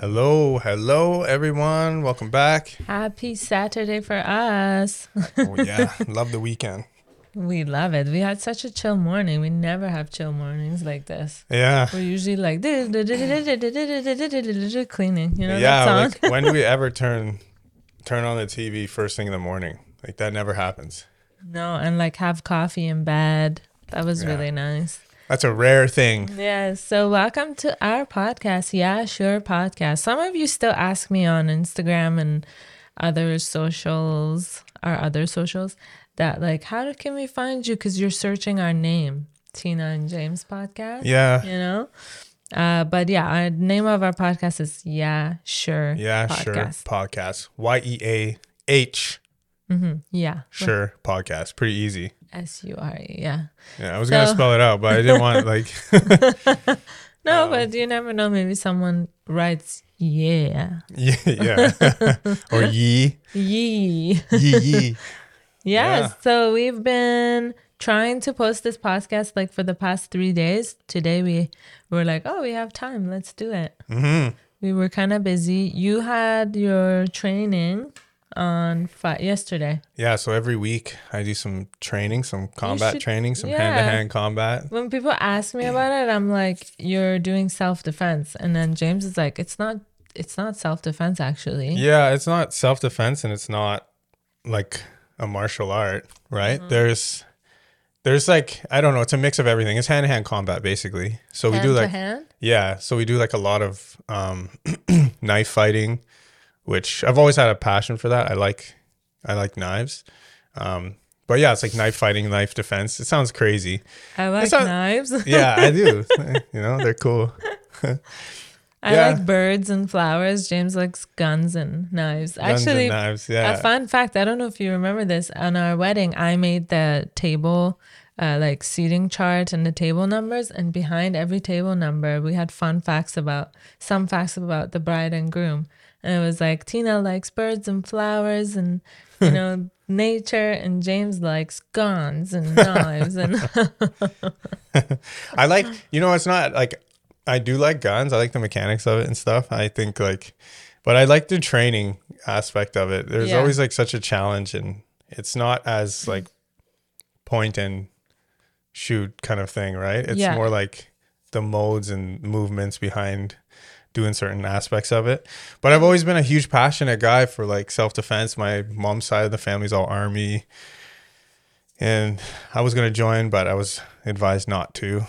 Hello, hello, everyone. Welcome back. Happy Saturday for us. Oh, yeah, love the weekend. we love it. We had such a chill morning. We never have chill mornings like this. Yeah, We're usually like cleaning, you know yeah. that song? Like, when do we ever turn turn on the TV first thing in the morning? Like that never happens. no, and like have coffee in bed. That was Yeah. really nice. That's a rare thing. Yeah, so welcome to our podcast. Yeah, sure podcast. Some of you still ask me on Instagram and other socials or other socials that like how can we find you cuz you're searching our name, Tina and James podcast, Yeah, you know? Uh but yeah, our name of our podcast is Yeah, sure. yeah, sure. podcast. Podcast. Y E A H. Mhm. Yeah. Sure. Podcast. Pretty easy. S U R E. Yeah. Yeah, I was gonna spell it out, but I didn't want like. No, Um, but you never know maybe someone writes yeah. yeah, yeah. or ye, Yee. ye, ye. Yes. Yeah. So we've been trying to post this podcast like for the past three days. Today we were like, oh, we have time. Let's do it. hmm We were kind of busy. You had your training on fi- yesterday. Yeah, so every week I do some training, some combat should- training, some hand to hand combat. When people ask me about it, I'm like, you're doing self defense, and then James is like, it's not. It's not self defense actually. Yeah, it's not self defense and it's not like a martial art, right? Mm-hmm. There's there's like I don't know, it's a mix of everything. It's hand to hand combat basically. So we Hand do to like hand. yeah, so we do like a lot of um knife fighting, which I've always had a passion for that. I like I like knives. Um but yeah, it's like knife fighting, knife defense. It sounds crazy. I like knives. Yeah, I do. you know, they're cool. I Yeah. like birds and flowers. James likes guns and knives. Guns Actually, and knives. Yeah. A fun fact, I don't know if you remember this. On our wedding, I made the table uh, like seating chart and the table numbers, and behind every table number, we had fun facts about some facts about the bride and groom. And it was like Tina likes birds and flowers and you know nature, and James likes guns and knives and I like, you know, it's not like I do like guns. I like the mechanics of it and stuff. I think like, but I like the training aspect of it. There's Yeah. always like such a challenge, and it's not as like point and shoot kind of thing, right? It's Yeah. more like the modes and movements behind doing certain aspects of it. But I've always been a huge passionate guy for like self defense. My mom's side of the family's all army. And I was gonna join, but I was advised not to.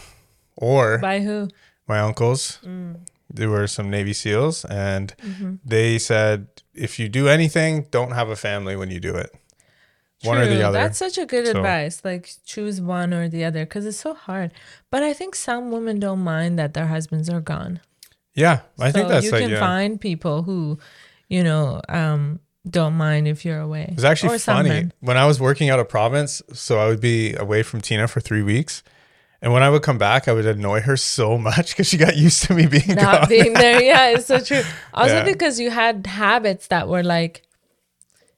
Or by who? my uncles, Mm. there were some Navy SEALs, and Mm-hmm. they said if you do anything, don't have a family when you do it. One or the other. That's such a good So- advice. Like choose one or the other because it's so hard. But I think some women don't mind that their husbands are gone. Yeah, I think that's you like can yeah. find people who, you know, um, don't mind if you're away. It was actually Or funny when I was working out of province. So I would be away from Tina for three weeks, and when I would come back, I would annoy her so much because she got used to me being Not gone. being there, yeah, it's so true. Also Yeah. because you had habits that were like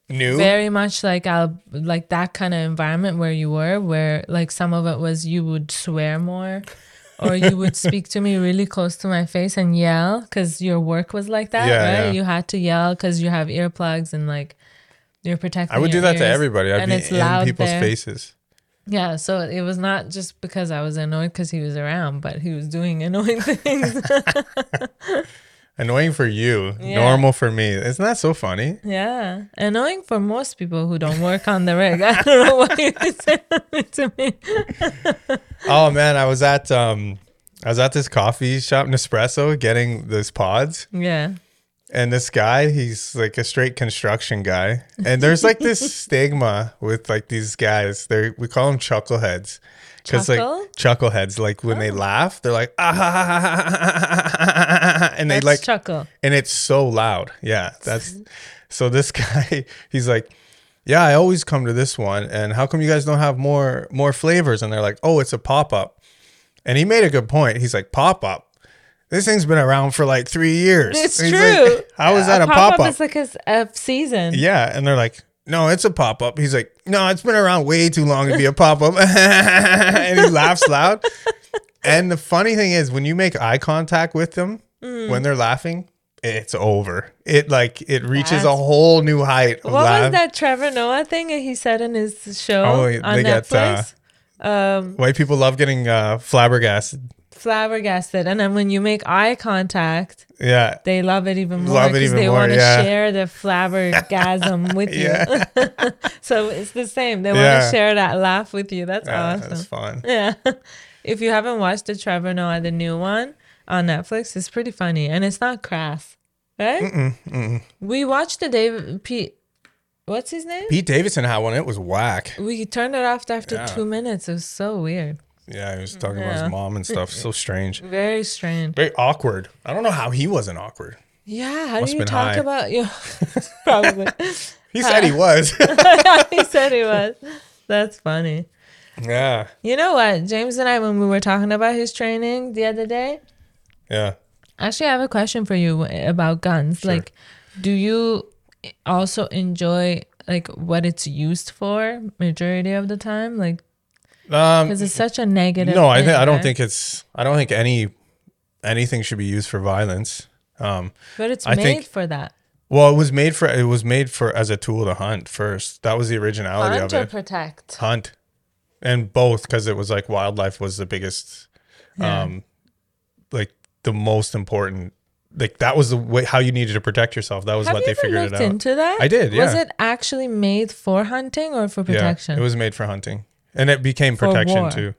New. very much like uh, like that kind of environment where you were, where like some of it was you would swear more. Or you would speak to me really close to my face and yell because your work was like that, Yeah, right? yeah. You had to yell because you have earplugs and like you're protecting. I would do that to everybody. I'd and be it's in people's there. faces. Yeah, so it was not just because I was annoyed because he was around, but he was doing annoying things. Annoying for you, Yeah. normal for me. Isn't that so funny? yeah, annoying for most people who don't work on the rig. I don't know why you said to me. Oh man, I was at um I was at this coffee shop Nespresso getting those pods Yeah, and this guy, he's like a straight construction guy. And there's like this stigma with like these guys. They we call them chuckleheads. Cuz like chuckleheads like when they laugh, they're like ah, ha, ha, ha," and they like chuckle. and it's so loud. Yeah, that's so this guy, he's like, "Yeah, I always come to this one, and how come you guys don't have more more flavors?" And they're like, "Oh, it's a pop up." And he made a good point. He's like, "Pop up. This thing's been around for like three years." It's He's true. Like, how is that a pop up? It's like a, a season. Yeah, and they're like, "No, it's a pop up." He's like, "No, it's been around way too long to be a pop up," and he laughs loud. And the funny thing is, when you make eye contact with them Mm. when they're laughing, it's over. It like it reaches a whole new height. Of What laugh. was that Trevor Noah thing that he said in his show Oh, on they get, Netflix? um, White people love getting uh, flabbergasted. flabbergasted, and then when you make eye contact, Yeah, they love it even more because they want to yeah. share the flabbergasm with you. so it's the same. They want to share that laugh with you. That's yeah awesome. that's fun. Yeah. if you haven't watched the Trevor Noah, the new one on Netflix, it's pretty funny and it's not crass, right? We watched the David Pete. What's his name? Pete Davidson had one. It was whack. We turned it off after Yeah. two minutes. It was so weird. Yeah, he was talking about his mom and stuff. So strange. Very strange. Very awkward. I don't know how he wasn't awkward. Yeah. How Must do you talk high. about you? Probably. He said he was. he said he was. That's funny. yeah, You know what? James and I, when we were talking about his training the other day, yeah. Actually, I have a question for you about guns. Sure. Like, do you also enjoy like what it's used for majority of the time? Like, Um, because it's such a negative. no, I think I don't think it's. I don't think any anything should be used for violence. Um, But it's I made think- for that. well, it was made for it was made for as a tool to hunt first. That was the originality Hunt of it. protect. Hunt, and both because it was like wildlife was the biggest, Yeah. um, the most important. Like that was the way how you needed to protect yourself. That was Have what they figured looked it out. into that? I did, Was it actually made for hunting or for protection? Yeah, it was made for hunting, and it became For protection war. too.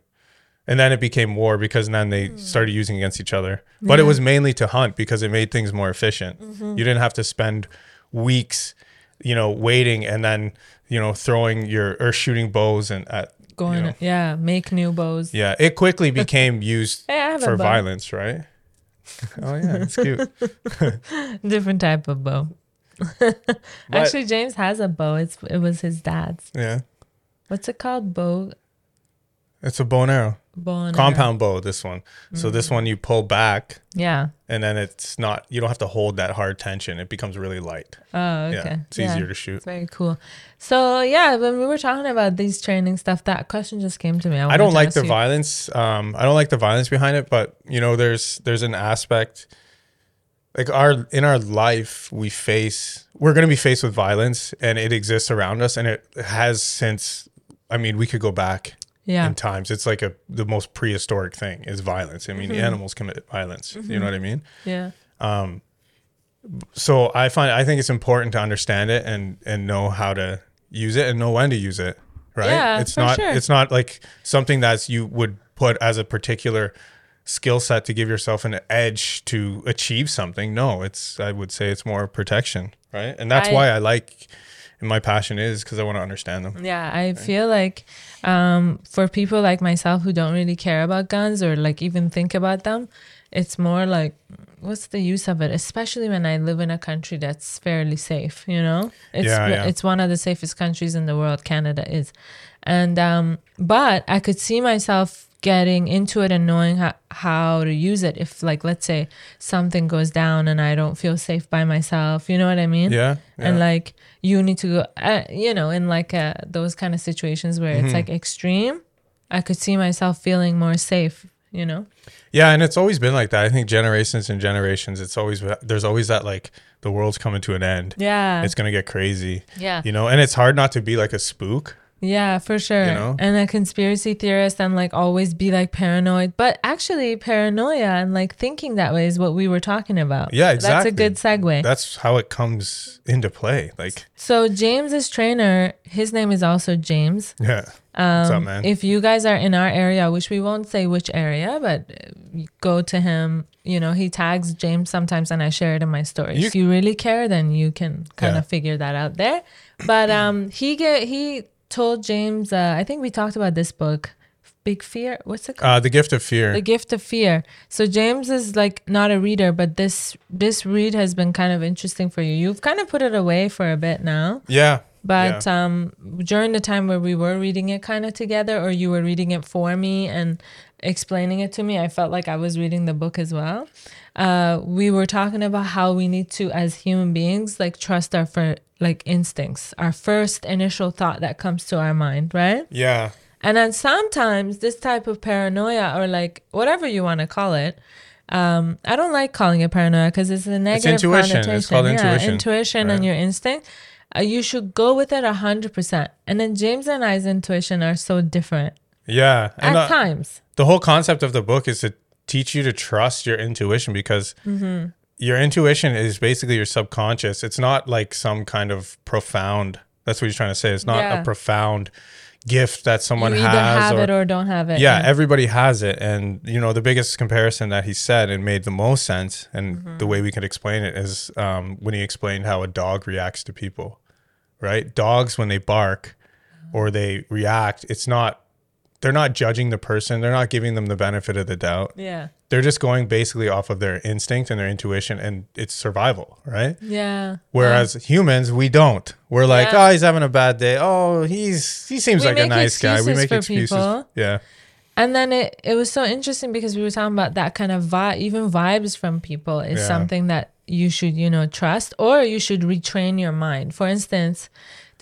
And then it became war because then they hmm. started using against each other. But it was mainly to hunt because it made things more efficient. Mm-hmm. You didn't have to spend weeks, you know, waiting and then you know throwing your or shooting bows and at Going, you know. yeah, make new bows. yeah. It quickly became used Hey, I have a for violence, right? Oh yeah, it's cute. Different type of bow. Actually, James has a bow. It's it was his dad's. Yeah, What's it called? Bow. It's a bow and arrow, Bow and arrow. compound bow. This one. So this Mm. one you pull back Yeah. and then it's not you don't have to hold that hard tension it becomes really light Oh, okay. yeah it's easier to shoot It's very cool. So yeah, when we were talking about these training stuff, that question just came to me. i wanted don't like the you. violence um i don't like the violence behind it but you know there's there's an aspect like our in our life we face we're going to be faced with violence and it exists around us and it has since i mean we could go back Yeah. in times it's like a the most prehistoric thing is violence i mean Mm-hmm. animals commit violence you know what i mean Yeah. Um, so I find I think it's important to understand it and and know how to use it and know when to use it. Right? Yeah, it's for not sure. it's not like something that's you would put as a particular skill set to give yourself an edge to achieve something. No, it's I would say it's more protection, right? And that's I- why I like my passion is because I want to understand them. Yeah, I feel like um, for people like myself who don't really care about guns or like even think about them, it's more like, what's the use of it? Especially when I live in a country that's fairly safe. You know, it's Yeah, yeah. it's one of the safest countries in the world. Canada is, and um, but I could see myself getting into it and knowing how, how to use it if like let's say something goes down and I don't feel safe by myself you know what I mean Yeah. and like you need to go uh, you know in like uh, those kind of situations where Mm-hmm. it's like extreme i could see myself feeling more safe you know Yeah, and it's always been like that. I think generations and generations, it's always there's always that like the world's coming to an end. yeah It's gonna get crazy. yeah You know, and it's hard not to be like a spook. Yeah for sure know? and a conspiracy theorist and like always be like paranoid but actually paranoia and like thinking that way is what we were talking about Yeah, exactly. that's a good segue That's how it comes into play. Like, so james's trainer his name is also james yeah. What's up, man? Um, If you guys are in our area, which we won't say which area, but uh, go to him. You know, he tags James sometimes, and I share it in my stories. You- if you really care, then you can kind Yeah. of figure that out there. But um, he get he told James. Uh, I think we talked about this book, Big Fear. What's it called? uh, the gift of fear. the Gift of Fear. So James is like not a reader, but this this read has been kind of interesting for you. You've kind of put it away for a bit now. yeah. But yeah. um, during the time where we were reading it kind of together, or you were reading it for me and explaining it to me, I felt like I was reading the book as well. Uh, we were talking about how we need to, as human beings, like trust our fir- like instincts, our first initial thought that comes to our mind, right? yeah. And then sometimes this type of paranoia, or like whatever you want to call it, Um, I don't like calling it paranoia because it's a negative it's intuition. It's connotation. called yeah, intuition, intuition and your instinct. Uh, you should go with it a hundred percent. And then James and I's intuition are so different Yeah. At times. The whole concept of the book is to teach you to trust your intuition because Mm-hmm. your intuition is basically your subconscious. It's not like some kind of profound. That's what he's trying to say. It's not Yeah. a profound gift that someone You either has. have or, it or don't have it. yeah, everybody has it. And, you know, the biggest comparison that he said and made the most sense, and Mm-hmm. the way we could explain it is um, when he explained how a dog reacts to people, right? Dogs, when they bark or they react, it's not, they're not judging the person, they're not giving them the benefit of the doubt. yeah. They're just going basically off of their instinct and their intuition, and it's survival, right? Yeah. Whereas humans, we don't. We're like, Yeah. oh, he's having a bad day. Oh, he's he seems We like a nice guy. We make excuses. people. Yeah. And then it, it was so interesting because we were talking about that kind of vibe, even vibes from people is Yeah. something that you should, you know, trust or you should retrain your mind. For instance,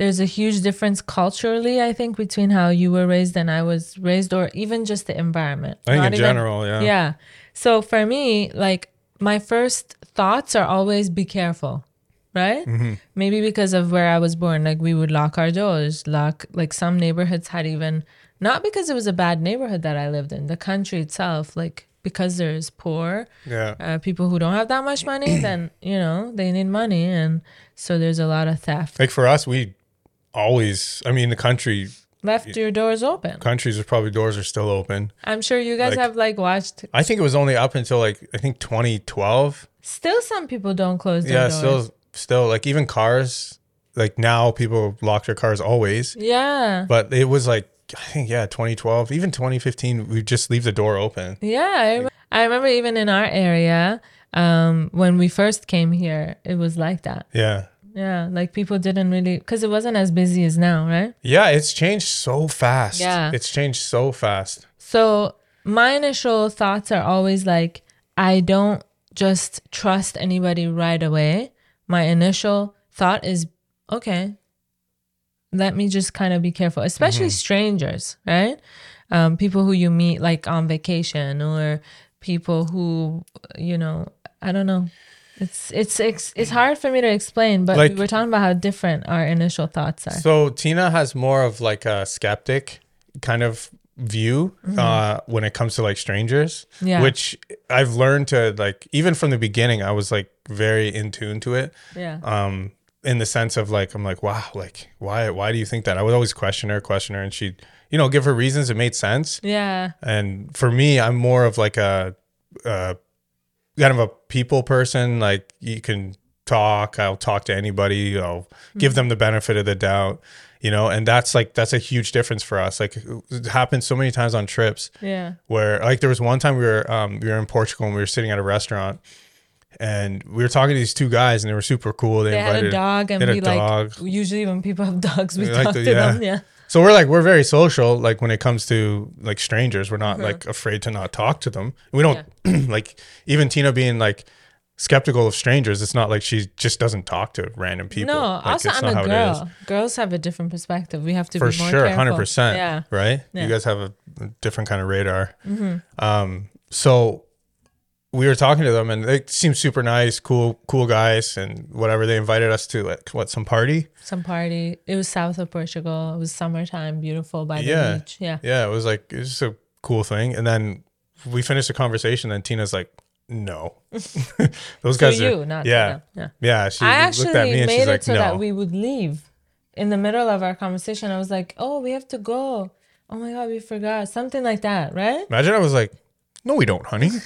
there's a huge difference culturally, I think, between how you were raised and I was raised, or even just the environment. I think Not in even- general, yeah. Yeah. So for me, like my first thoughts are always be careful, right? Mm-hmm. Maybe because of where I was born, like we would lock our doors, lock, like some neighborhoods had even, not because it was a bad neighborhood that I lived in, the country itself, like because there's poor Yeah. uh, people who don't have that much money, then, you know, they need money. And so there's a lot of theft. Like for us, we always. I mean, the country Left your doors open. countries are probably doors are still open. I'm sure you guys Like- have like watched. I think it was only up until like I think 2012. Still, some people don't close their Yeah. doors. Still, still like even cars. Like now, people lock their cars always. yeah. But it was like I think yeah, 2012, even 2015. We just leave the door open. Yeah, I, rem- I remember even in our area, um, when we first came here, it was like that. Yeah. Yeah, like people didn't really because it wasn't as busy as now, right? Yeah, it's changed so fast. Yeah. It's changed so fast. So my initial thoughts are always like, I don't just trust anybody right away. My initial thought is, okay, let me just kind of be careful, especially strangers, right? Um, people who you meet like on vacation or people who, you know, I don't know. It's it's it's, it's hard for me to explain, but Like- we were talking about how different our initial thoughts are. So Tina has more of like a skeptic kind of view uh, when it comes to like strangers, Mm-hmm. Yeah. which I've learned to like even from the beginning. I was like very in tune to it. Yeah. Um, in the sense of like I'm like wow, like why why do you think that? I would always question her, question her, and she'd you know give her reasons. It made sense. Yeah. And for me, I'm more of like a, a kind of a people person. Like you can talk, I'll talk to anybody, I'll give them the benefit of the doubt, you know, and that's like, that's a huge difference for us. Like it happens so many times on trips Yeah. where like there was one time we were, um, we were in Portugal and we were sitting at a restaurant and we were talking to these two guys and they were super cool. They, They had a dog, and we like dog. usually when people have dogs, we like talk to- to yeah. them. Yeah. So we're like we're very social. Like when it comes to like strangers, we're Mm-hmm. not like afraid to not talk to them. We don't like even Tina being like skeptical of strangers. It's not like she just doesn't talk to random people. No, Like, also it's I'm a how girl. Girls have a different perspective. We have to For be more sure, careful. hundred percent. Yeah. Right. Yeah. You guys have a, a different kind of radar. Um. So we were talking to them, and they seemed super nice, cool, cool guys, and whatever. They invited us to like what some party. Some party. It was south of Portugal. It was summertime, beautiful by the Yeah. beach. Yeah. Yeah, it was like it was just a cool thing. And then we finished the conversation. And Tina's like, "No, those guys you, are not yeah. Yeah. yeah." She I looked at actually me and made she's it like, so "No." that we would leave. In the middle of our conversation, I was like, "Oh, we have to go." Oh my god, we forgot something like that, right? Imagine I was like, "No, we don't, honey."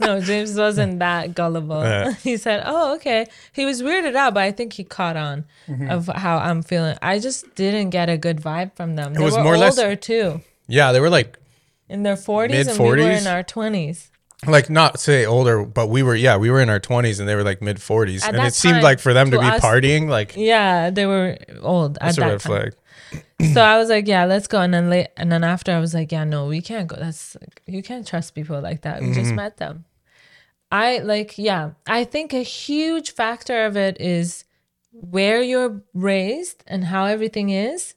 No, James wasn't that gullible. Yeah. he said, "Oh, okay." He was weirded out, but I think he caught on Mm-hmm. of how I'm feeling. I just didn't get a good vibe from them. They was were more or less- older too, yeah, they were like, in their 40s, mid and we were in our 20s. like not say older, but we were yeah, we were in our twenties and they were like mid forties, and that it seemed like for them to to be us- partying, like Yeah, they were old that's at a that red time. flag. So I was like, "Yeah, let's go." And then late, and then after, I was like, "Yeah, no, we can't go. That's like, you can't trust people like that. We Mm-hmm. just met them." I like, yeah, I think a huge factor of it is where you're raised and how everything is,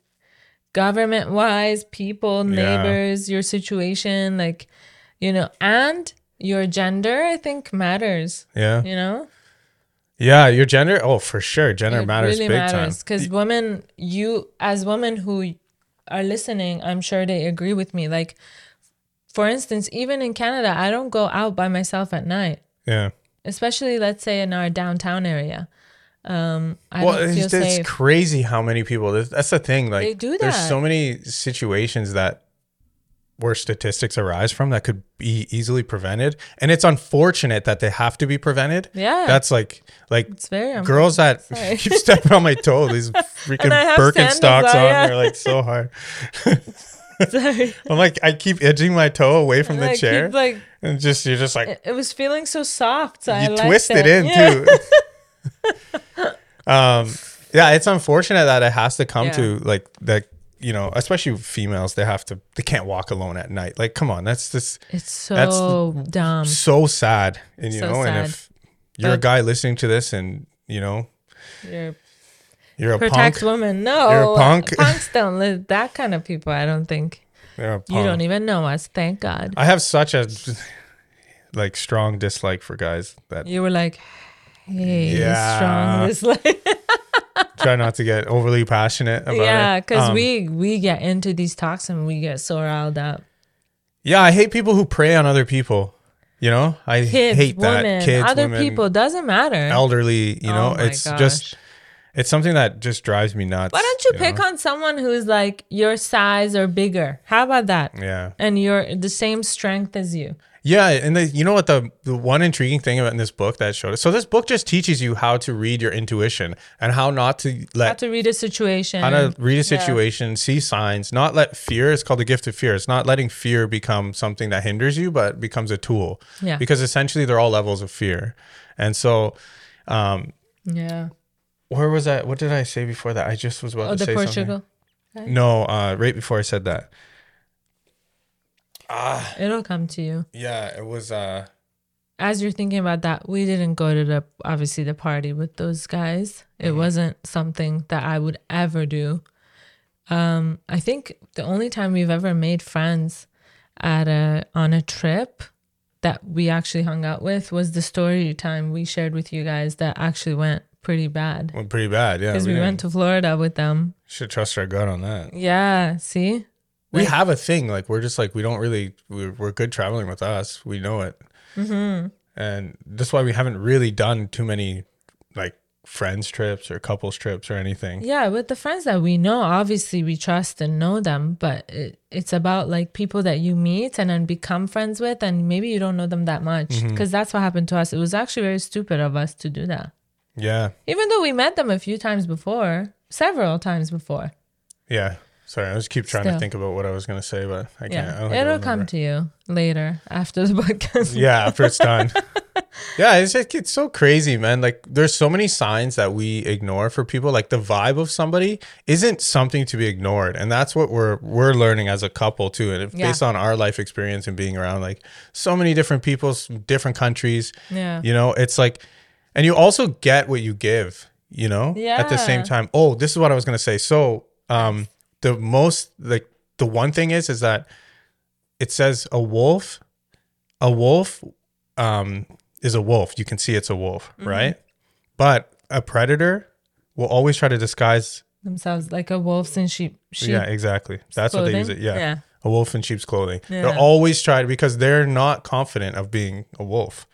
government wise, people, Yeah. neighbors, your situation, like, you know, and your gender, I think, matters. Yeah. You know, Yeah, your gender. Oh, for sure, gender it matters really big matters time. because women, you as women who are listening, I'm sure they agree with me. Like, for instance, even in Canada, I don't go out by myself at night, Yeah. especially let's say in our downtown area. Um, I well, don't feel it's, it's crazy how many people. That's, that's the thing. Like, They do There's so many situations that where statistics arise from that could be easily prevented, and it's unfortunate that they have to be prevented. Yeah. That's like like It's very girls that keep stepping on my toe. These freaking I Birkenstocks on. yeah. They're like so hard. Sorry. I'm like I keep edging my toe away from the Like, chair, keep, like and just you're just like it, it was feeling so soft. So I you liked twist it, it in Yeah. too. um, yeah, it's unfortunate that it has to come Yeah. to like that. You know, especially females, they have to. They can't walk alone at night. Like, come on, that's just It's That's so dumb. so sad. And you So know, and if you're a guy listening to this, and you know, You're you're a protect punk, women. No, You're a punk. punks don't live. That kind of people, I don't think. You don't even know us. Thank God. I have such a like strong dislike for guys that You were like, hey, Yeah. strong this like. Try not to get overly passionate about yeah, it. because Um, we we get into these talks and we get so riled up. Yeah, I hate people who prey on other people. You know, I Kids, hate women, that. Kids, other women, people doesn't matter. elderly. You know, Oh it's gosh. just it's something that just drives me nuts. Why don't you pick know? on someone who's like your size or bigger? How about that? Yeah, And you're the same strength as you. Yeah, and the, you know what the the one intriguing thing about in this book that showed us. So this book just teaches you how to read your intuition and how not to let How to read a situation. how to read a Yeah. situation, see signs, not let fear. It's called the gift of fear. It's not letting fear become something that hinders you, but becomes a tool. Yeah. Because essentially they're all levels of fear, and so. um yeah. where was I? What did I say before that? I just was about Oh, to the say Portugal. something. No, uh, right before I said that. It'll come to you. Yeah, it was. Uh, As you're thinking about that, we didn't go to the obviously the party with those guys. It Mm-hmm. wasn't something that I would ever do. Um, I think the only time we've ever made friends at a on a trip that we actually hung out with was the story time we shared with you guys that actually went pretty bad went pretty bad. Yeah, because we, went to Florida with them. Should trust our gut on that. Yeah, see, We Like- have a thing like we're just like we don't really we're, we're good traveling with us. We know it, mm-hmm. and that's why we haven't really done too many like friends trips or couples trips or anything. Yeah, with the friends that we know, obviously we trust and know them, but it, it's about like people that you meet and then become friends with, and maybe you don't know them that much Mm-hmm. because that's what happened to us. It was actually very stupid of us to do that, Yeah, even though we met them a few times before, several times before. yeah. Sorry, I just keep trying to think about what I was gonna say, but I can't. Yeah, I it'll come to you later after the podcast. yeah after it's done yeah it's just it's so crazy man like there's so many signs that we ignore for people like the vibe of somebody isn't something to be ignored and that's what we're we're learning as a couple too and if, Yeah. based on our life experience and being around like so many different people different countries Yeah. you know it's like and you also get what you give you know yeah. at the same time oh this is what i was going to say so um the most like the one thing is is that it says a wolf a wolf um is a wolf you can see it's a wolf Mm-hmm. right but a predator will always try to disguise Themselves like a wolf in sheep. sheep yeah exactly that's what they use it yeah. Yeah. a wolf in sheep's clothing Yeah. they'll always try it because they're not confident of being a wolf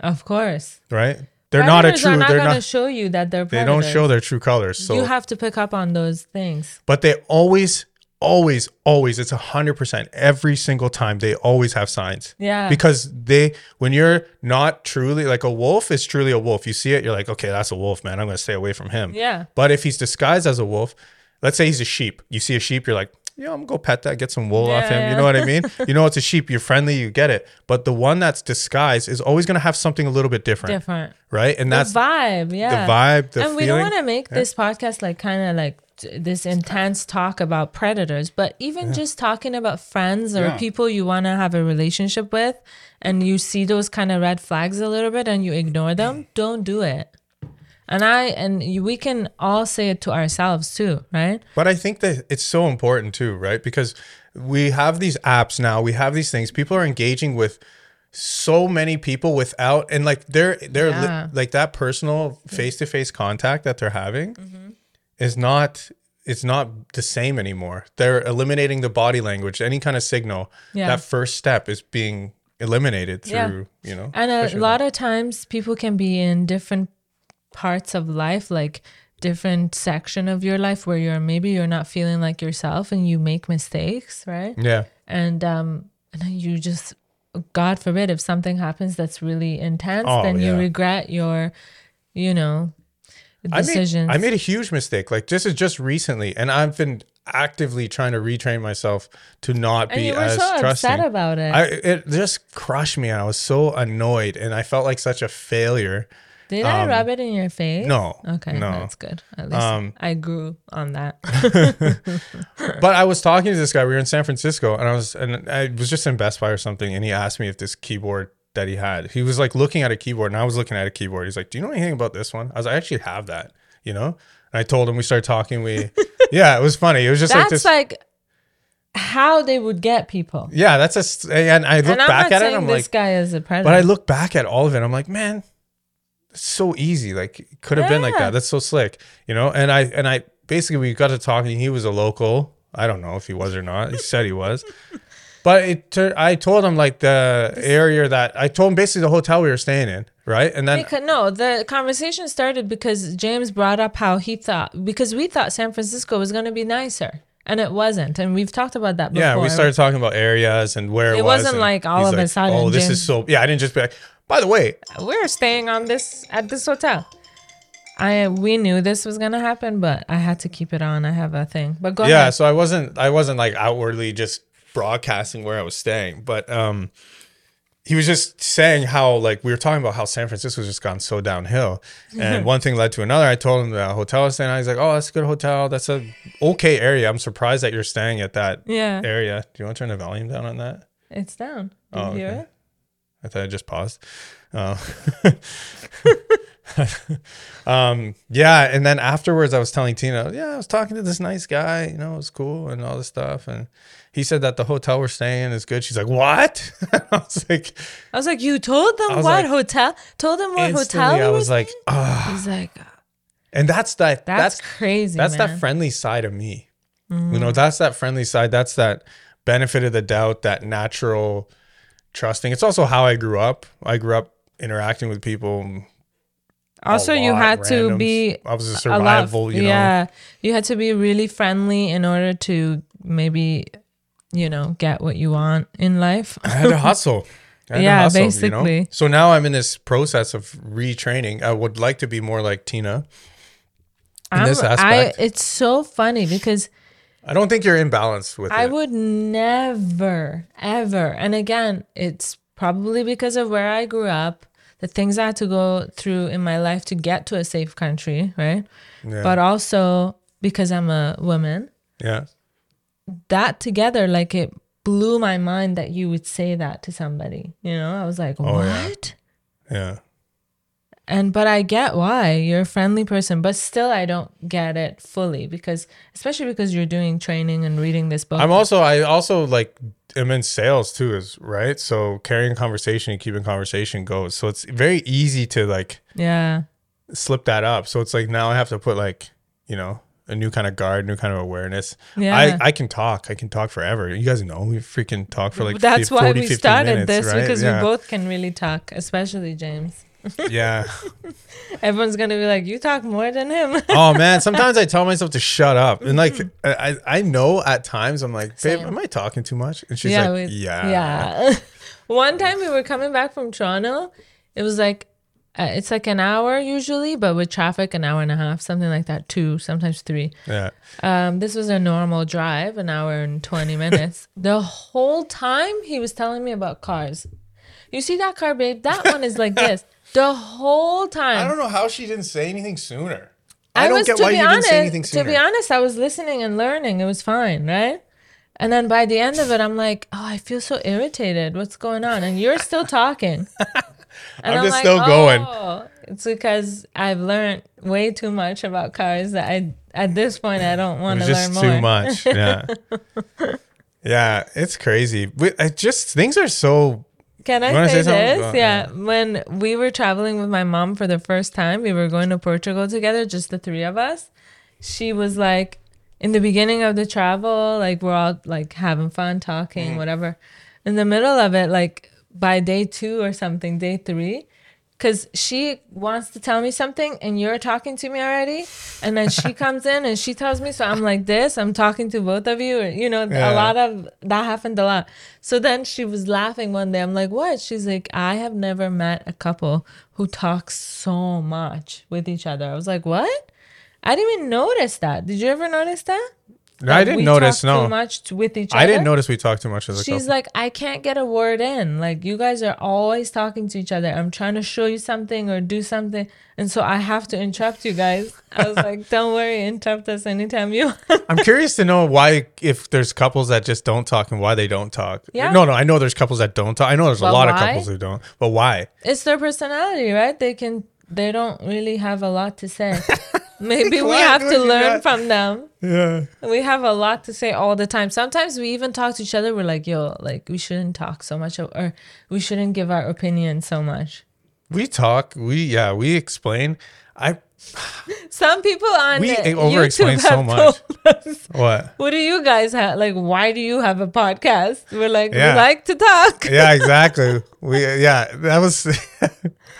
Of course. right they're not a Predators true Are not they're going to not show you that they're they don't show their true colors so you have to pick up on those things. but they always always always it's a hundred percent every single time they always have signs Yeah. because they when you're not truly like a wolf is truly a wolf you see it you're like okay that's a wolf man i'm gonna stay away from him Yeah. but if he's disguised as a wolf let's say he's a sheep you see a sheep you're like yeah i'm gonna go pet that get some wool off Yeah, him you know what i mean you know it's a sheep you're friendly you get it but the one that's disguised is always gonna have something a little bit different Different. right and that's vibe. Yeah. the vibe the and we don't want to make this podcast like kind of like this intense talk about predators, but even just talking about friends or Yeah. people you want to have a relationship with and you see those kind of red flags a little bit and you ignore them, don't do it. And I and we can all say it to ourselves too, right? But I think that it's so important too, right? Because we have these apps now, we have these things. People are engaging with so many people without and like they're they're li- like that personal face to face contact that they're having Mm-hmm. is not it's not the same anymore. They're eliminating the body language, any kind of signal. Yeah. That first step is being eliminated Yeah. through, you know. And a lot of times people can be in different parts of life, like different section of your life where you're maybe you're not feeling like yourself and you make mistakes, right? Yeah. And um and then you just God forbid if something happens that's really intense, Oh, then you regret your, you know, I decisions. made, I made a huge mistake. Like this is just recently, and I've been actively trying to retrain myself to not and be as so trusting. upset about it. I it just crushed me. And I was so annoyed, and I felt like such a failure. Did I rub it in your face? um, No, Okay, no. that's good. At least Um, I grew on that. But I was talking to this guy. We were in San Francisco, and I was and I was just in Best Buy or something, and he asked me if this keyboard that he had. He was like looking at a keyboard, and I was looking at a keyboard. He's like, "Do you know anything about this one?" I was like, "I actually have that," you know. And I told him. We started talking. We, yeah, it was funny. It was just like That's this. like how they would get people. yeah, that's a And I look and back at it, and I'm this like, guy is a predator. But I look back at all of it. I'm like, man, so easy. Like, could have been like that. That's so slick, you know. And I and I basically we got to talking. He was a local. I don't know if he was or not. He said he was. But it, tur- I told him like the area that I told him basically the hotel we were staying in, right? And then Because, no, the conversation started because James brought up how he thought because we thought San Francisco was going to be nicer, and it wasn't. And we've talked about that before. yeah, we started talking about areas and where it, It was. wasn't like all of a sudden, Oh, this James- is so. Yeah, I didn't just be like. By the way, We're staying on this at this hotel. I we knew this was gonna happen, but I had to keep it on. I have a thing. But go yeah ahead. so i wasn't i wasn't like outwardly just broadcasting where i was staying but um he was just saying how like we were talking about how san francisco's just gone so downhill and one thing led to another i told him the hotel I was staying at he's like oh that's a good hotel that's a okay area i'm surprised that you're staying at that Yeah, area do you want to turn the volume down on that it's down. Do Oh, you hear okay. it? I thought I just paused. Oh. um, yeah, and then afterwards, I was telling Tina, yeah, I was talking to this nice guy, you know, it was cool and all this stuff, and he said that the hotel we're staying in is good. She's like, what? I was like, I was like, you told them what like- hotel? Told them what hotel? I was like, ah, he's like, and that's that. that's, That's crazy. that's man. that friendly side of me. You Mm. know, that's that friendly side. That's that benefit of the doubt, that natural trusting. It's also how I grew up. I grew up interacting with people also, a you lot, had to be I was a a lot. survival, you know. yeah, you had to be really friendly in order to maybe, you know, get what you want in life. I had to hustle. I had to Yeah, hustle, basically. So now I'm in this process of retraining. I would like to be more like Tina. In this I'm- aspect. I, it's so funny because I don't think you're in balance with I it. would never, ever. And again, it's probably because of where I grew up, the things I had to go through in my life to get to a safe country, right? Yeah. But also because I'm a woman. yeah. That together, like it blew my mind that you would say that to somebody. You know, I was like, Oh, what? yeah. Yeah. And but I get why you're a friendly person, but still I don't get it fully because especially because you're doing training and reading this book. I'm also I also like am in sales too, is right. So carrying conversation and keeping conversation goes. So it's very easy to like yeah. slip that up. So it's like now I have to put like, you know, a new kind of guard, new kind of awareness. Yeah. I, I can talk. I can talk forever. You guys know we freaking talk for like That's 50, why 40, we started minutes, this right? because yeah. we both can really talk, especially James. Yeah. Everyone's gonna be like, "You talk more than him." Oh man, sometimes I tell myself to shut up. And like I I know at times I'm like, babe, Same. am I talking too much? And she's yeah, like, we- yeah. yeah. One time we were coming back from Toronto. It was like, uh, it's like an hour usually, but with traffic, an hour and a half, something like that. Two, sometimes three. Yeah. Um, this was a normal drive, an hour and 20 minutes. the whole time he was telling me about cars. You see that car, babe? That one is like this. The whole time. I don't know how she didn't say anything sooner. I, I, don't was, get to why be you honest, didn't say anything To be honest, I was listening and learning. It was fine, right? And then by the end of it, I'm like, oh, I feel so irritated. What's going on? And you're still talking. And I'm just still going. Oh, it's because I've learned way too much about cars that I, at this point, I don't want to learn more. too much. Yeah. yeah, it's crazy. I just things are so Can I say, say this? Oh, yeah. yeah. When we were traveling with my mom for the first time, we were going to Portugal together, just the three of us. She was like, in the beginning of the travel, like we're all like having fun, talking, mm. whatever. In the middle of it, like by day two or something, day three, because she wants to tell me something and you're talking to me already and then she comes in and she tells me so i'm like this i'm talking to both of you you know Yeah. a lot of that happened a lot. So then she was laughing one day. I'm like what? She's like i have never met a couple who talks so much with each other. I was like what? I didn't even notice that. Did you ever notice that I didn't notice. No, too much with each other I didn't notice we talked too much as a couple. She's couple. like, I can't get a word in. Like, you guys are always talking to each other. I'm trying to show you something or do something. And so I have to interrupt you guys. I was like, don't worry, interrupt us anytime you. I'm curious to know why, if there's couples that just don't talk and why they don't talk. Yeah. No, no, I know there's couples that don't talk. I know there's a But lot of couples who don't. But why? It's their personality, right? They can, they don't really have a lot to say. Maybe we have to learn from them. Yeah. We have a lot to say all the time. Sometimes we even talk to each other. We're like, yo, like, we shouldn't talk so much or we shouldn't give our opinion so much. We talk. We yeah. We explain. I Some people on We over-explain YouTube so much. what? What do you guys have? Like, why do you have a podcast? We're like, Yeah. we like to talk. Yeah, exactly. we yeah. That was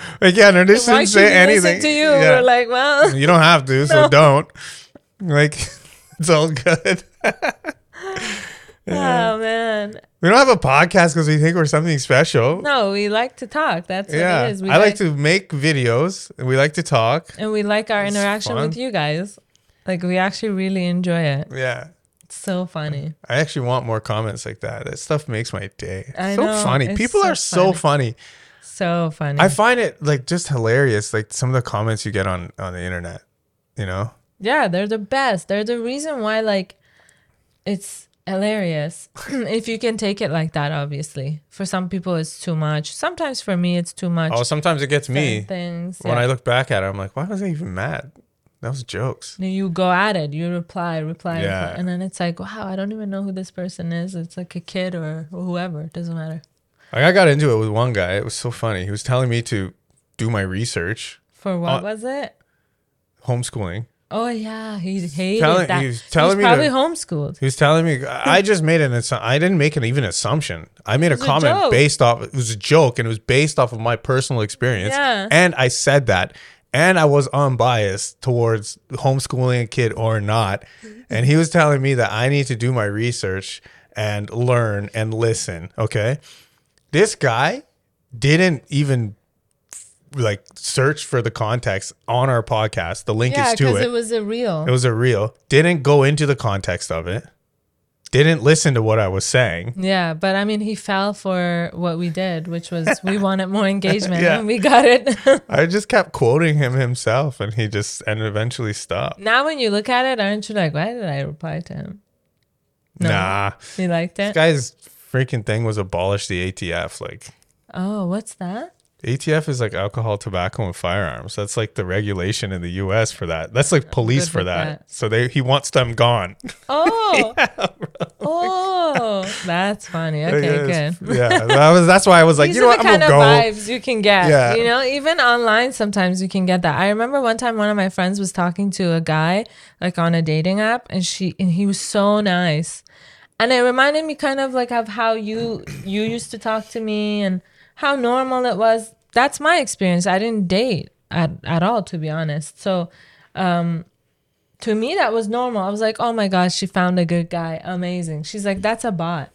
again. I just Why didn't say anything. to you? Yeah. We're like, well, you don't have to, so don't. Like it's all good. oh man. We don't have a podcast because we think we're something special. No, we like to talk. That's yeah, what it is. We I like to make videos. and We like to talk. and we like our It's interaction fun. with you guys. Like, we actually really enjoy it. Yeah. It's so funny. I actually want more comments like that. That stuff makes my day. I so know, funny. it's People so are so funny. So funny. I find it like just hilarious. Like some of the comments you get on on the internet. You know. yeah, they're the best. They're the reason why, like, it's hilarious if you can take it like that. Obviously, for some people, it's too much. Sometimes for me, it's too much. Oh, sometimes it gets me things. when yeah. I look back at it. I'm like, why was I even mad? That was jokes. You go at it, you reply, reply, Yeah. reply, and then it's like, wow, I don't even know who this person is. It's like a kid or whoever. It doesn't matter. Like I got into it with one guy. It was so funny. He was telling me to do my research, For what Uh, was it? homeschooling. Oh yeah, he hated Telling- that. he was He telling was me probably homeschooled. He was telling me I just made an I didn't make an even assumption. I made a was a comment based off it was a joke and it was based off of my personal experience. Yeah. And I said that. And I was unbiased towards homeschooling a kid or not. And he was telling me that I need to do my research and learn and listen. Okay. This guy didn't even like search for the context on our podcast. The link Yeah, is to it. it was a real. It was a real. Didn't go into the context of it. Didn't listen to what I was saying. yeah, but I mean, he fell for what we did, which was we wanted more engagement, Yeah. and we got it. I just kept quoting him himself, and he just and eventually stopped. now, when you look at it, aren't you like, why did I reply to him? No. Nah, You liked this it? guy's freaking thing was abolish the ATF. Like Oh, what's that? ATF is like alcohol, tobacco, and firearms. That's like the regulation in the U.S. for that. That's like police for that. that. So they he wants them gone. Oh, oh, that's funny. Okay, Yes. good. Yeah, that was that's why I was like, These you know are what, the I'm kind gonna of go. vibes you can get. Yeah. You know, even online, sometimes you can get that. I remember one time one of my friends was talking to a guy like on a dating app, and she and he was so nice, and it reminded me kind of like of how you you used to talk to me and how normal it was. That's my experience. I didn't date at at all, to be honest. So. um to me that was normal. I was like, "Oh my gosh, she found a good guy. Amazing." She's like, "That's a bot."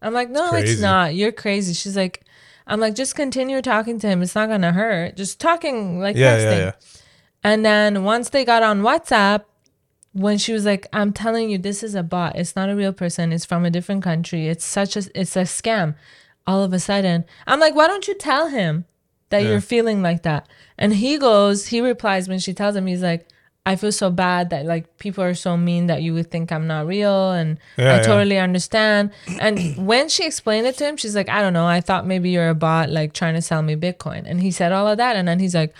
I'm like, "No, it's not. You're crazy." She's like, "I'm like, just continue talking to him. It's not gonna hurt. Just talking like Yeah, texting." yeah, yeah. And then once they got on WhatsApp, when she was like, "I'm telling you, this is a bot. It's not a real person. It's from a different country. It's such a it's a scam." All of a sudden, I'm like, "Why don't you tell him that Yeah. you're feeling like that?" And he goes, he replies when she tells him, he's like, "I feel so bad that like people are so mean that you would think I'm not real, and Yeah, I yeah. totally understand." And when she explained it to him, she's like, "I don't know. I thought maybe you're a bot, like trying to sell me Bitcoin." And he said all of that, and then he's like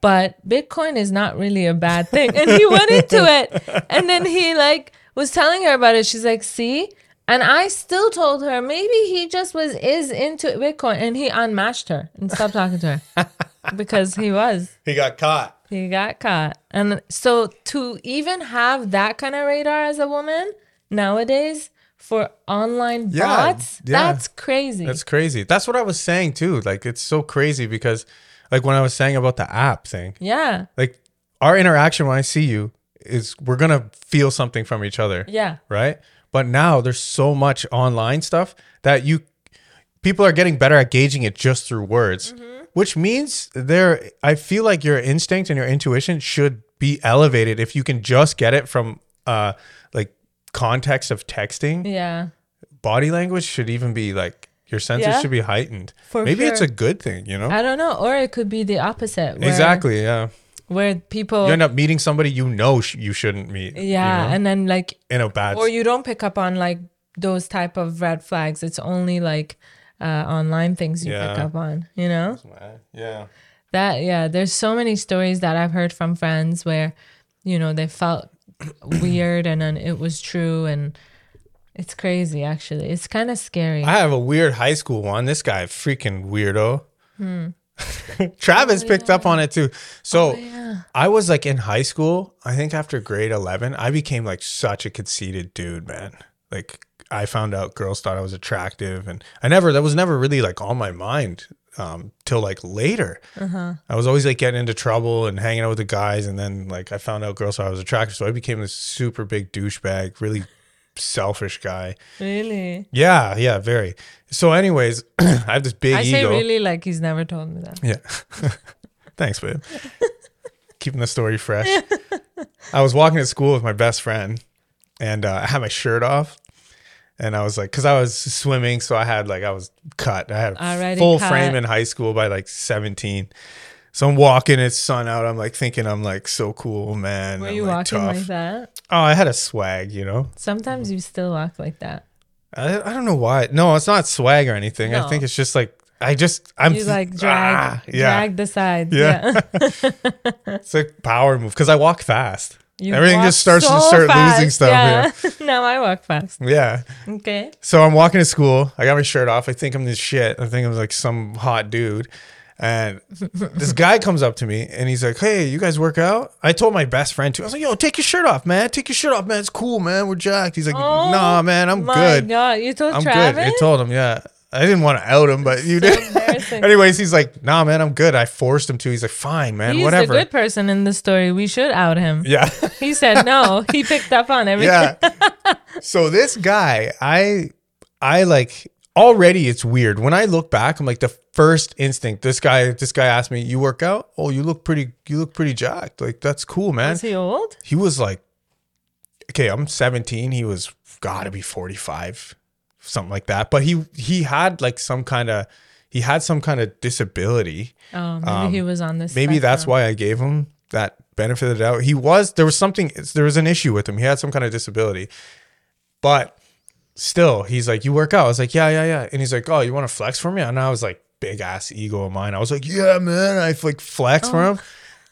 but Bitcoin is not really a bad thing. And he went into it. And then he like was telling her about it. She's like, see, And I still told her maybe he just was is into Bitcoin and he unmatched her and stopped talking to her because he was. He got caught. He got caught. And so to even have that kind of radar as a woman nowadays for online Yeah, bots, yeah. that's crazy. That's crazy. That's what I was saying too. Like it's so crazy because like when I was saying about the app thing, yeah. like our interaction when I see you is we're gonna feel something from each other. Yeah. Right? But now there's so much online stuff that you people are getting better at gauging it just through words. Which means there I feel like your instinct and your intuition should be elevated if you can just get it from uh like context of texting Yeah. body language should even be like your senses Yeah. should be heightened. For Maybe it's a good thing, you know? I don't know. Or it could be the opposite. Where, exactly, yeah. Where people You end up meeting somebody you know sh- you shouldn't meet. you Yeah. know, And then like in a bad or you don't pick up on like those type of red flags. It's only like uh online things you pick up on, you know? yeah. That yeah, there's so many stories that I've heard from friends where, you know, they felt weird and then it was true and it's crazy actually. It's kind of scary. I have a weird high school one. This guy freaking weirdo. Hmm. Travis picked up on it too. So Oh, yeah. I was like in high school, I think after grade 11, I became like such a conceited dude, man. Like I found out girls thought I was attractive and I never, that was never really like on my mind um, till like later. Uh-huh. I was always like getting into trouble and hanging out with the guys. And then like I found out girls thought I was attractive. So I became this super big douchebag, really selfish guy. Really? Yeah, yeah, very. So, anyways, I have this big I ego. say really like he's never told me that. Yeah. Thanks, babe. Keeping the story fresh. I was walking to school with my best friend and uh, I had my shirt off. And I was like, because I was swimming, so I had like, I was cut. I had a Already full cut. frame in high school by like 17. So I'm walking, it's sun out. I'm like thinking I'm like so cool, man. Were I'm, you like, walking tough. like that? Oh, I had a swag, you know? Sometimes you still walk like that. I, I don't know why. No, it's not swag or anything. No. I think it's just like, I just, I'm You like drag Ah, yeah. drag the sides. Yeah. Yeah. It's like power move because I walk fast. You Everything walk just starts to so start losing fast. stuff, Yeah. now I walk fast. Yeah. Okay. So I'm walking to school. I got my shirt off. I think I'm this shit. I think I'm like some hot dude. And this guy comes up to me and he's like, Hey, you guys work out? I told my best friend too. I was like, Yo, take your shirt off, man. Take your shirt off, man. It's cool, man. We're jacked. He's like, Oh Nah, man, I'm My good. God, you told I'm Travis. good. I told him, yeah. I didn't want to out him, but you So did. Anyways, he's like, Nah, man, I'm good. I forced him to. He's like, Fine, man, whatever. He's whatever. the good person in the story. We should out him. yeah. He said no. He picked up on everything. yeah. so this guy, I I like already it's weird. When I look back, I'm like the first instinct, this guy, this guy asked me, You work out? Oh, you look pretty you look pretty jacked. Like that's cool, man. Was he old? he was like okay, I'm 17. He was gotta be 45, something like that. But he he had like some kind of he had some kind of disability. Oh, maybe Um, he was on this. Maybe that's why I gave him that benefit of the doubt. He was there was something there was an issue with him. He had some kind of disability. But still, he's like, You work out. I was like, Yeah, yeah, yeah. And he's like, Oh, you want to flex for me? And I was like, big ass ego of mine. I was like, Yeah, man. I like flex for Oh. him.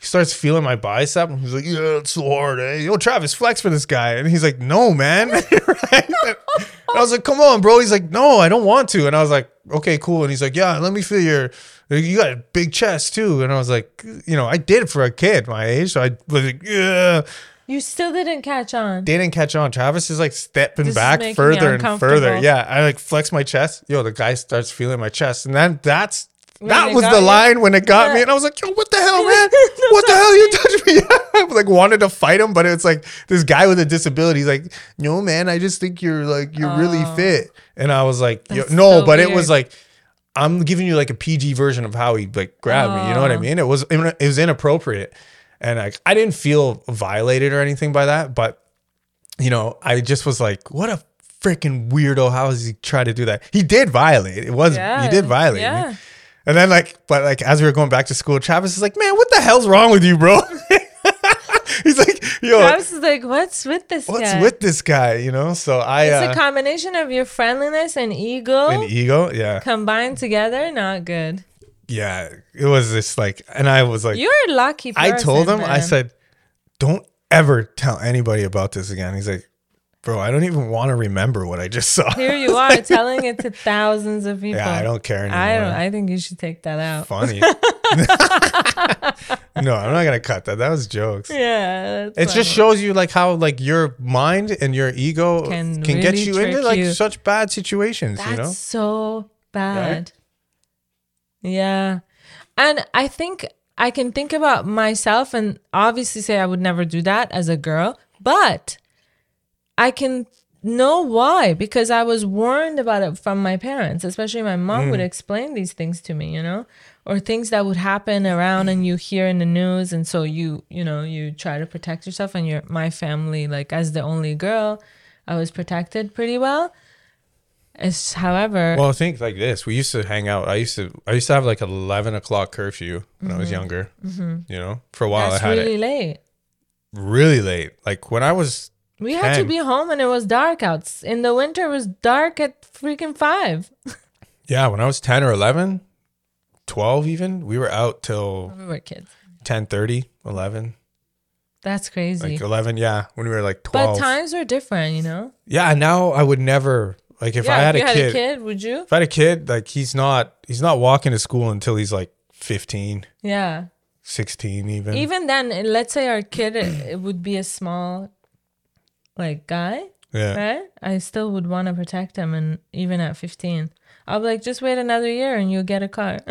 He starts feeling my bicep and he's like, Yeah, it's so hard, eh? Yo, Travis, flex for this guy. And he's like, No, man. right? I was like, come on, bro. He's like, no, I don't want to. And I was like, okay, cool. And he's like, yeah, let me feel your, you got a big chest too. And I was like, you know, I did for a kid my age. So I was like, yeah. You still didn't catch on. They didn't catch on. Travis is like stepping This back further and further. Yeah. I like flex my chest. Yo, the guy starts feeling my chest. And then that's, When that was the you? line when it got me. And I was like, yo, what the hell, man? What the hell? You touched me? I like wanted to fight him, but it's like this guy with a disability. He's like, no, man, I just think you're like, you're really Oh. fit. And I was like, yo, no, so but it was like, I'm giving you like a PG version of how he like grabbed me. You know what I Oh. mean? It was it was inappropriate, and like I didn't feel violated or anything by that. But you know, I just was like, what a freaking weirdo! How does he try to do that? He did violate. It was he did violate Yeah. me. And then like, but like as we were going back to school, Travis is like, man, what the hell's wrong with you, bro? He's like, yo, Travis is like, what's with this what's guy? with this guy? You know? So I it's uh, a combination of your friendliness and ego And ego, yeah, combined together. Not good. Yeah. It was just like, and I was like, You're a lucky person. I told him, I said, don't ever tell anybody about this again. He's like, Bro, I don't even want to remember what I just saw. Here you are telling it to thousands of people. yeah, I don't care anymore. I don't. I think you should take that out. Funny. no, I'm not gonna cut that. That was jokes. Yeah, It just shows you like how like your mind and your ego Can can, get you into like you. such bad situations, That's you know? so bad. Yeah. And I think I can think about myself and obviously say I would never do that as a girl, but I can know why because I was warned about it from my parents, especially my mom Mm. would explain these things to me, you know, or things that would happen around and you hear in the news and so you, you know, you try to protect yourself and your my family like as the only girl, I was protected pretty well. It's however Well, think like this. We used to hang out. I used to I used to have like eleven o'clock curfew when I was younger. You know, for a while Mm-hmm. that's I had really it late. really late. Like when I was We had to be home and it was dark out. In the winter, it was dark at freaking five. yeah, when I was 10 or 11, 12 even, we were out till We were kids. 10 30, 11. That's crazy. Like 11, yeah, when we were like 12. but times were different, you know? yeah, now I would never like if yeah, I had, if a, you kid, a kid, would you? If I had a kid, like he's not he's not walking to school until he's like 15, Yeah. 16 even. Even then, eh, let's say our kid, it, it would be a small, like, guy, yeah. right? I still would want to protect him. And even at 15, I'll be like, just wait another year and you'll get a car.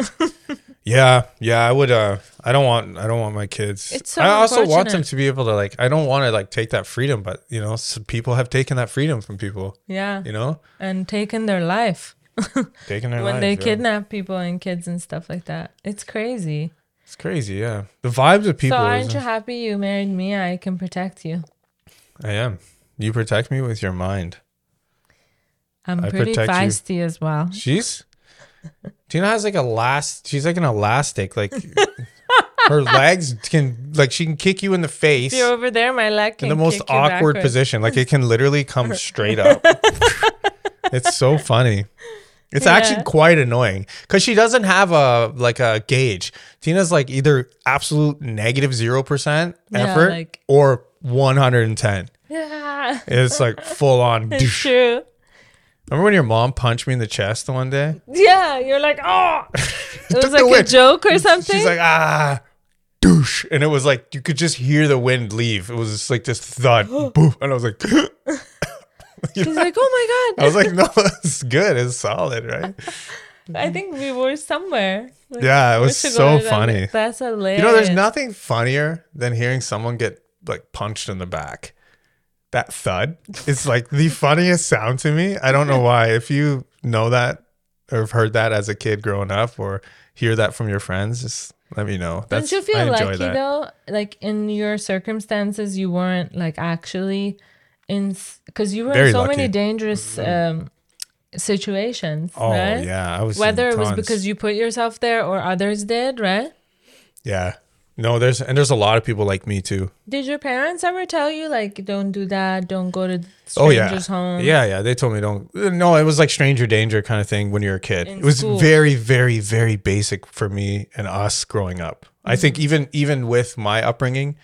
Yeah, yeah, I would uh I don't want I don't want my kids. It's so I also want them to be able to like I don't want to like take that freedom, but you know, some people have taken that freedom from people, yeah. you know? And taken their life Taking their life when they yeah. kidnap people and kids and stuff like that. It's crazy. It's crazy, yeah. The vibes of people so aren't you happy you married me? I can protect you. I am. You protect me with your mind. I'm I pretty protect you. feisty as well. She's Tina has like a last she's like an elastic, like her legs can like she can kick you in the face If you're over there, my leg can in the most awkward position. Like it can literally come straight up. it's so funny. It's Yeah. actually quite annoying because she doesn't have a like a gauge. Tina's like either absolute negative zero percent Yeah, effort like- or one hundred and ten. Yeah, It's like full on. it's true. Remember when your mom punched me in the chest the one day? Yeah, you're like, oh, it was like a joke or something. She's like ah. Douche, and it was like you could just hear the wind leave. It was just like this thud, boof, and I was like, She's like, oh my god. I was like, no, it's good, it's solid, right? I think we were somewhere. Like, Yeah, it was so go to that. funny. That's hilarious. You know, there's nothing funnier than hearing someone get like punched in the back. That thud is like the funniest sound to me. I don't know why. If you know that or have heard that as a kid growing up or hear that from your friends, just let me know. Don't you feel lucky that. though? Like in your circumstances, you weren't like actually in because you were Very in so lucky. Mm-hmm. many dangerous um, situations, Oh right? yeah, I was Whether it was because you put yourself there or others did, right? yeah. No, there's and there's a lot of people like me too. Did your parents ever tell you like don't do that, don't go to Oh yeah, strangers' home? yeah, yeah. They told me don't. No, it was like stranger danger kind of thing when you're a kid. In it was school. very, very, very basic for me and us growing up. I think Mm-hmm. even even with my upbringing,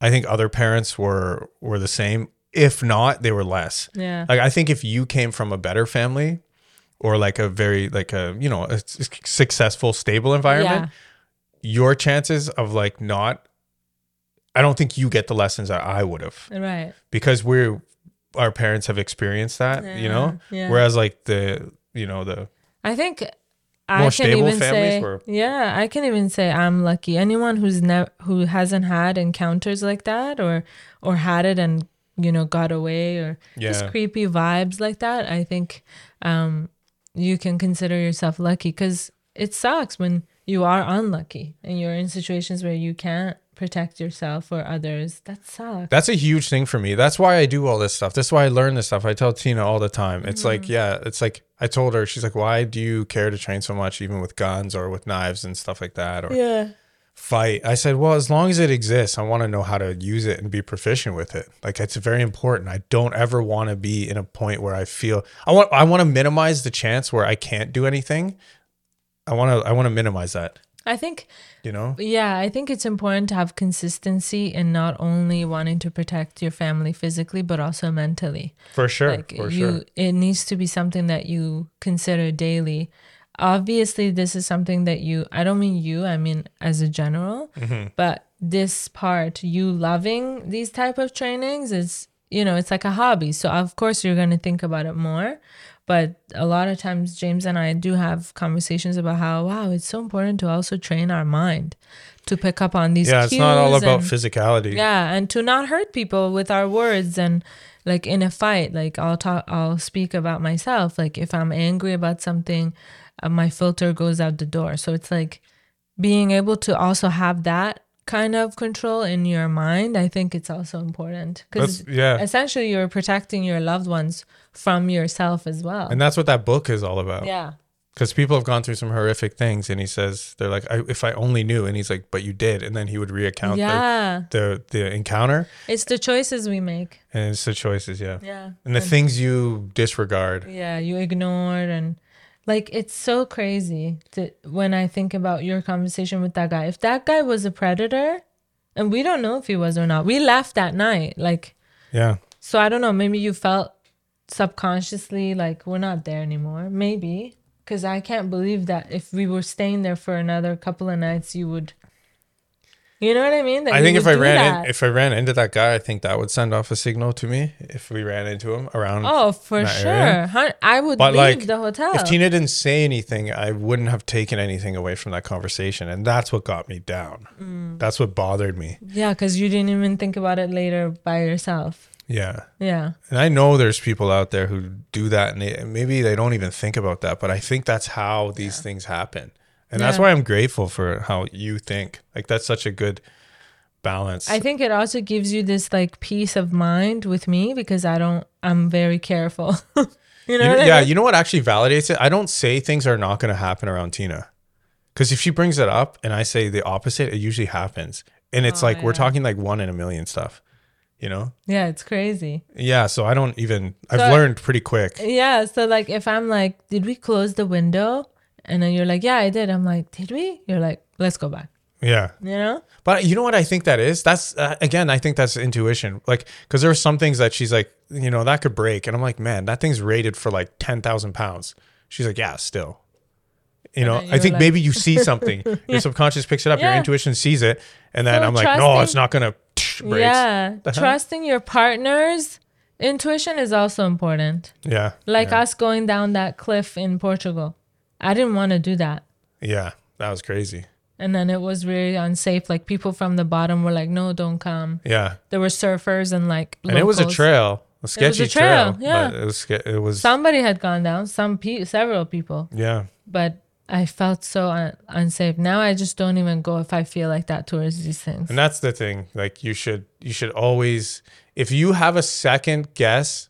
I think other parents were were the same. If not, they were less. Yeah. Like I think if you came from a better family, or like a very like a you know a successful stable environment, your chances of like not. I don't think you get the lessons that I would have Right. because we're our parents have experienced that, you know. Yeah, yeah. Whereas like the you know the I think I More can stable even families say, were- yeah, I can even say I'm lucky. Anyone who's never who hasn't had encounters like that, or or had it and you know got away, or just creepy vibes like that, I think um, you can consider yourself lucky because it sucks when you are unlucky and you're in situations where you can't protect yourself or others. That sucks. that's a huge thing for me. That's why I do all this stuff. That's why I learn this stuff. I tell Tina all the time. It's like Mm-hmm. yeah, it's like I told her she's like, why do you care to train so much, even with guns or with knives and stuff like that, or yeah. fight? I said, well, as long as it exists, I want to know how to use it and be proficient with it. Like it's very important. I don't ever want to be in a point where I feel I want I want to minimize the chance where I can't do anything. I want to I want to minimize that. I think You know? Yeah, I think it's important to have consistency in not only wanting to protect your family physically, but also mentally. For sure. Like for you, sure. it needs to be something that you consider daily. Obviously, this is something that you. I don't mean you. I mean as a general. Mm-hmm. But this part, you loving these type of trainings is, you know, it's like a hobby. So of course you're gonna think about it more. But a lot of times, James and I do have conversations about how wow, it's so important to also train our mind to pick up on these. Yeah, it's not all about and- physicality. yeah, and to not hurt people with our words and like in a fight, like I'll talk, I'll speak about myself. Like if I'm angry about something, uh, my filter goes out the door. So it's like being able to also have that kind of control in your mind. I think it's also important because yeah. essentially you're protecting your loved ones from yourself as well. And that's what that book is all about. yeah. Because people have gone through some horrific things, and he says they're like, I, "If I only knew," and he's like, "But you did," and then he would recount Yeah. the, the the encounter, It's the choices we make. and it's the choices, yeah, Yeah. and the things you disregard. yeah you ignored and like it's so crazy to when i think about your conversation with that guy if that guy was a predator and we don't know if he was or not we left that night like Yeah, so i don't know maybe you felt subconsciously like we're not there anymore maybe because i can't believe that if we were staying there for another couple of nights you would you know what i mean That I think if I ran in, if I ran into that guy, I think that would send off a signal to me if we ran into him around. oh for sure area. I would But leave like, the hotel if Tina didn't say anything, I wouldn't have taken anything away from that conversation, and that's what got me down. Mm. That's what bothered me. yeah because you didn't even think about it later by yourself Yeah. yeah And I know there's people out there who do that, and they, maybe they don't even think about that. But I think that's how these things happen, and that's why I'm grateful for how you think. Like that's such a good balance. I think it also gives you this like peace of mind with me because I don't I'm very careful. you know You what I yeah, mean? you know what actually validates it? I don't say things are not going to happen around Tina, because if she brings it up and I say the opposite, it usually happens, and it's Oh, like we're talking like one in a million stuff. You know? Yeah, it's crazy. Yeah. So I don't even. I've So- learned pretty quick. Yeah, so like if I'm like, did we close the window? And then you're like, yeah, I did. I'm like, did we? You're like, let's go back. Yeah. You know? But you know what I think that is? That's uh, again, I think that's intuition. Like, because there are some things that she's like, you know, that could break, and I'm like, man, that thing's rated for like ten thousand pounds. She's like, yeah, still. You know, I think like- maybe you see something, your subconscious picks it up, your intuition sees it, and then So I'm like, no, it's not gonna break. Yeah. Trusting your partner's intuition is also important. Yeah, Like yeah. us going down that cliff in Portugal. I didn't want to do that. yeah, that was crazy. And then it was really unsafe. Like people from the bottom were like, no, don't come. Yeah, There were surfers and like and it was a trail, a sketchy trail, trail. yeah. but it was. It was. Somebody had gone down, some pe- several people, yeah, but I felt so un- unsafe. Now I just don't even go if I feel like that towards these things. And that's the thing. Like you should you should always if you have a second guess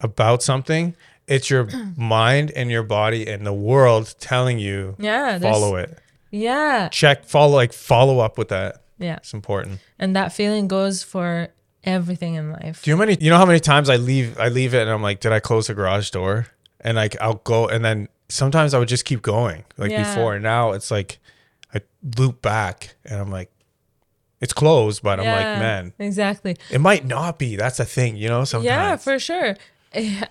about something, it's your mind and your body and the world telling you Yeah, follow it. Yeah, Check follow like follow up with that. yeah, It's important. and that feeling goes for everything in life. Do you know many you know how many times I leave I leave it and I'm like, did I close the garage door? And like I'll go and then sometimes I would just keep going like Yeah. before. Now it's like I loop back and I'm like, it's closed, but I'm like, man, exactly. it might not be. That's a thing, you know, sometimes. Yeah, for sure.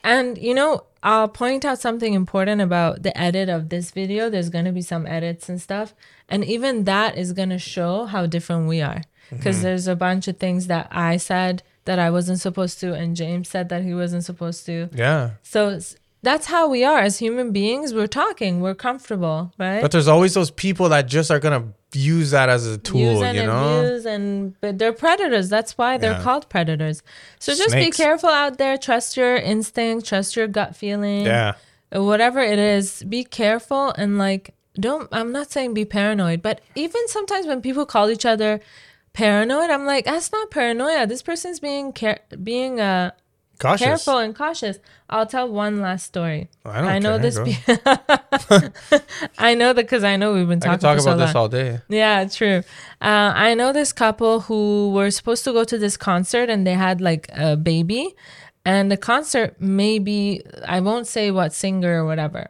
And you know, I'll point out something important about the edit of this video. There's going to be some edits and stuff. And even that is going to show how different we are. Mm-hmm. Because there's a bunch of things that I said that I wasn't supposed to, and James said that he wasn't supposed to. Yeah. So that's how we are as human beings. We're talking, we're comfortable, right? But there's always those people that just are gonna use that as a tool, use and you know? abuse and but they're predators that's why they're Yeah. called predators so just Snakes. be careful out there trust your instinct trust your gut feeling Yeah. Uh, whatever it is be careful and like don't i'm not saying be paranoid but even sometimes when people call each other paranoid i'm like that's not paranoia this person's being care being uh Cautious. careful and cautious i'll tell one last story I don't know care, this be- i know that because i know we've been I talking talk for so about this all day. Yeah, true. Uh, I know this couple who were supposed to go to this concert and they had like a baby. And the concert, maybe, I won't say what singer or whatever,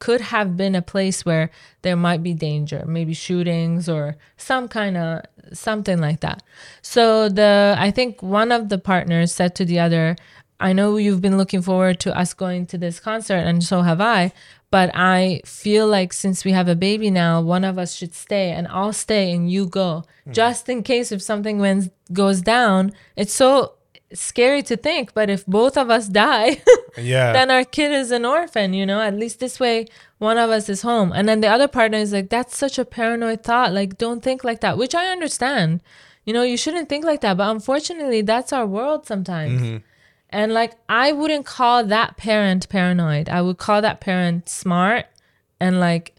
could have been a place where there might be danger, maybe shootings or some kind of something like that. So the I think one of the partners said to the other, I know you've been looking forward to us going to this concert and so have I, but I feel like since we have a baby now, one of us should stay and I'll stay and you go. Hmm. Just in case if something went, goes down, it's so scary to think, but if both of us die, Yeah. then our kid is an orphan, you know? At least this way one of us is home. And then the other partner is like, that's such a paranoid thought. Like, don't think like that, which I understand. You know, you shouldn't think like that. But unfortunately, that's our world sometimes. Mm-hmm. And like, I wouldn't call that parent paranoid. I would call that parent smart and like,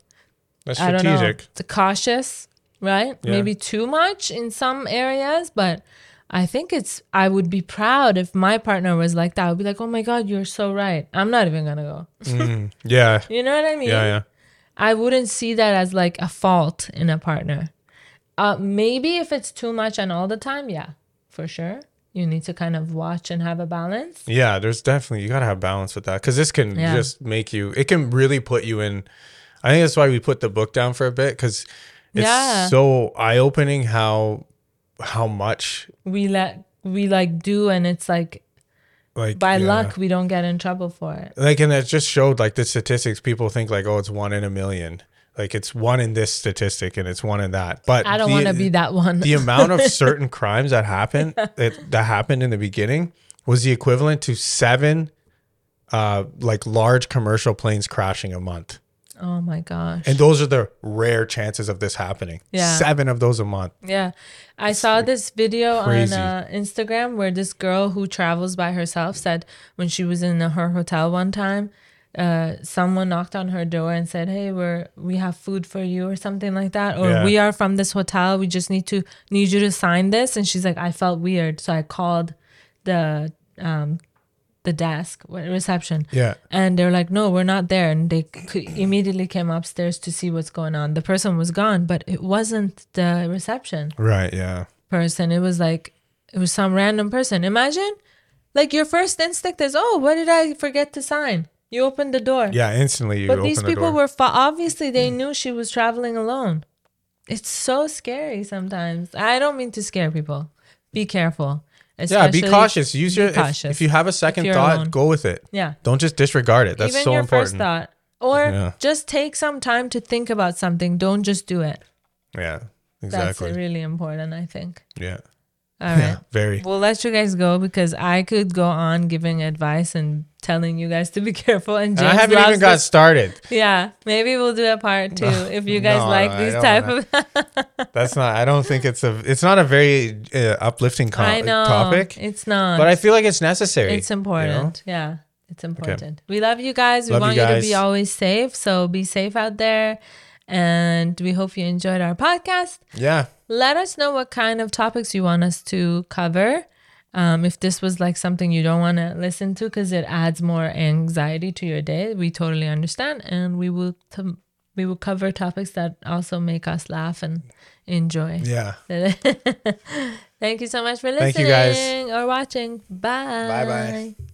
That's I don't know, strategic. cautious, right? Yeah. Maybe too much in some areas, but I think it's. I would be proud if my partner was like that. I would be like, "Oh my god, you're so right. I'm not even gonna go." Mm, yeah. You know what I mean? Yeah. Yeah. I wouldn't see that as like a fault in a partner. Uh, maybe if it's too much and all the time, yeah, for sure. You need to kind of watch and have a balance. Yeah, there's definitely you gotta have balance with that because this can Yeah. just make you. It can really put you in. I think that's why we put the book down for a bit because it's Yeah. so eye opening how how much We let we like do, and it's like like by yeah. luck we don't get in trouble for it. like and it just showed like the statistics. People think like oh it's one in a million. Like it's one in this statistic and it's one in that. But I don't want to be that one. the amount of certain crimes that happened that, that happened in the beginning was the equivalent to seven uh like large commercial planes crashing a month. Oh my gosh. And those are the rare chances of this happening. Yeah. Seven of those a month. Yeah. I saw this video crazy. on uh, Instagram where this girl who travels by herself said when she was in her hotel one time, uh, someone knocked on her door and said, "Hey, we're we have food for you" or something like that, or Yeah. "We are from this hotel. We just need to need you to sign this." And she's like, "I felt weird, so I called the um the desk, reception, Yeah. and they're like, "No, we're not there." And they immediately came upstairs to see what's going on. The person was gone, but it wasn't the reception Right. Yeah. person. It was like it was some random person. Imagine, like your first instinct is, "Oh, what did I forget to sign?" You opened the door. Yeah. Instantly you but open these the people door. were fa- obviously they mm. knew she was traveling alone. It's so scary sometimes. I don't mean to scare people. Be careful. Yeah. Be cautious. Use your if, cautious. if you have a second thought, alone. go with it. Yeah. Don't just disregard it. That's Even so your important. first thought. Or Yeah. just take some time to think about something. Don't just do it. Yeah. That's Exactly. really important, I think. yeah. All right. Yeah. Very. We'll let you guys go because I could go on giving advice and telling you guys to be careful. And James I haven't even got this- started. Yeah, maybe we'll do a part two if you guys No, like these type wanna- of. That's not. I don't think it's a. It's not a very uh, uplifting co- I know topic. it's not. But I feel like it's necessary. it's you know? important. Yeah, it's important. We love you guys. We Love want you you, to be always safe. So be safe out there, and we hope you enjoyed our podcast. Yeah. let us know what kind of topics you want us to cover. Um, if this was like something you don't want to listen to because it adds more anxiety to your day, we totally understand, and we will t- we will cover topics that also make us laugh and enjoy. Yeah. Thank you so much for listening Thank you, guys. or watching. Bye. Bye-bye.